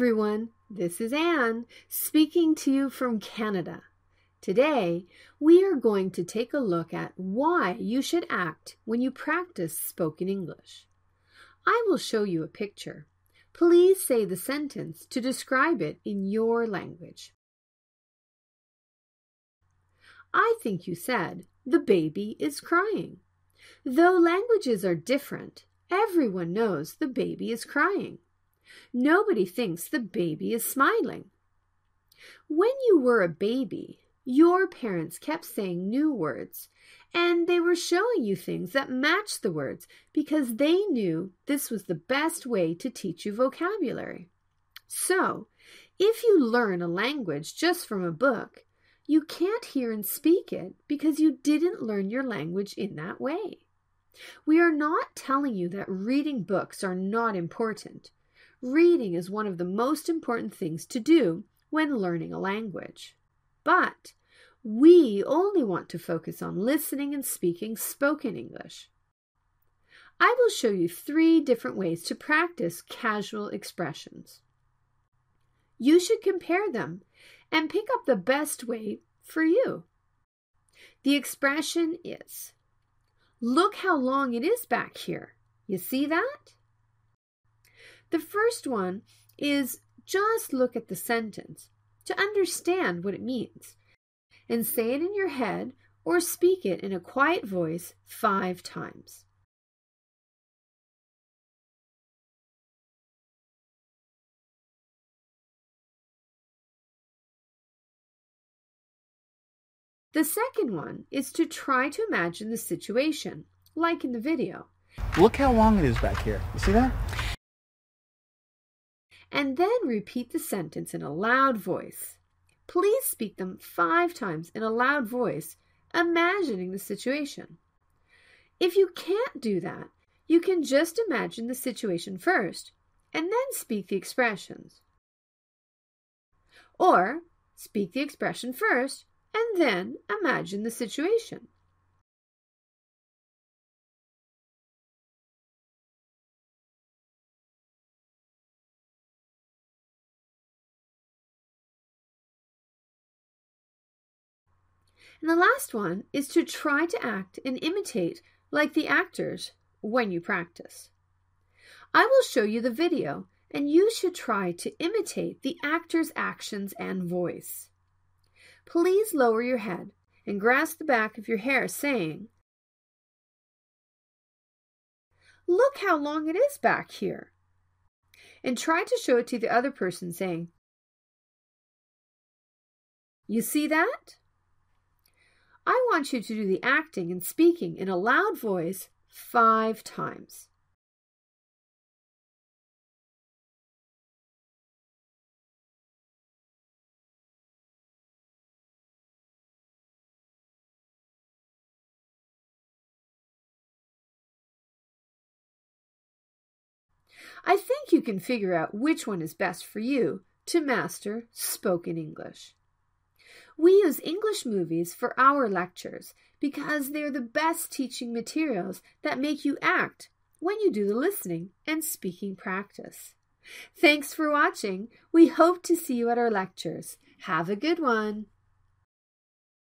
Everyone, this is Anne speaking to you from Canada. Today, we are going to take a look at why you should act when you practice spoken English. I will show you a picture. Please say the sentence to describe it in your language. I think you said, the baby is crying. Though languages are different, everyone knows the baby is crying. Nobody thinks the baby is smiling. When you were a baby, your parents kept saying new words, and they were showing you things that matched the words because they knew this was the best way to teach you vocabulary. So, if you learn a language just from a book, you can't hear and speak it because you didn't learn your language in that way. We are not telling you that reading books are not important. Reading is one of the most important things to do when learning a language. But we only want to focus on listening and speaking spoken English. I will show you three different ways to practice casual expressions. You should compare them and pick up the best way for you. The expression is Look how long it is back here. You see that? The first one is just look at the sentence to understand what it means and say it in your head or speak it in a quiet voice five times. The second one is to try to imagine the situation, like in the video. Look how long it is back here. You see that? And then repeat the sentence in a loud voice. Please speak them five times in a loud voice, imagining the situation. If you can't do that, you can just imagine the situation first and then speak the expressions. Or speak the expression first and then imagine the situation. And the last one is to try to act and imitate like the actors when you practice. I will show you the video, and you should try to imitate the actor's actions and voice. Please lower your head and grasp the back of your hair, saying, Look how long it is back here. And try to show it to the other person, saying, You see that? I want you to do the acting and speaking in a loud voice five times. I think you can figure out which one is best for you to master spoken English. We use English movies for our lectures because they're the best teaching materials that make you act when you do the listening and speaking practice. Thanks for watching. We hope to see you at our lectures. Have a good one.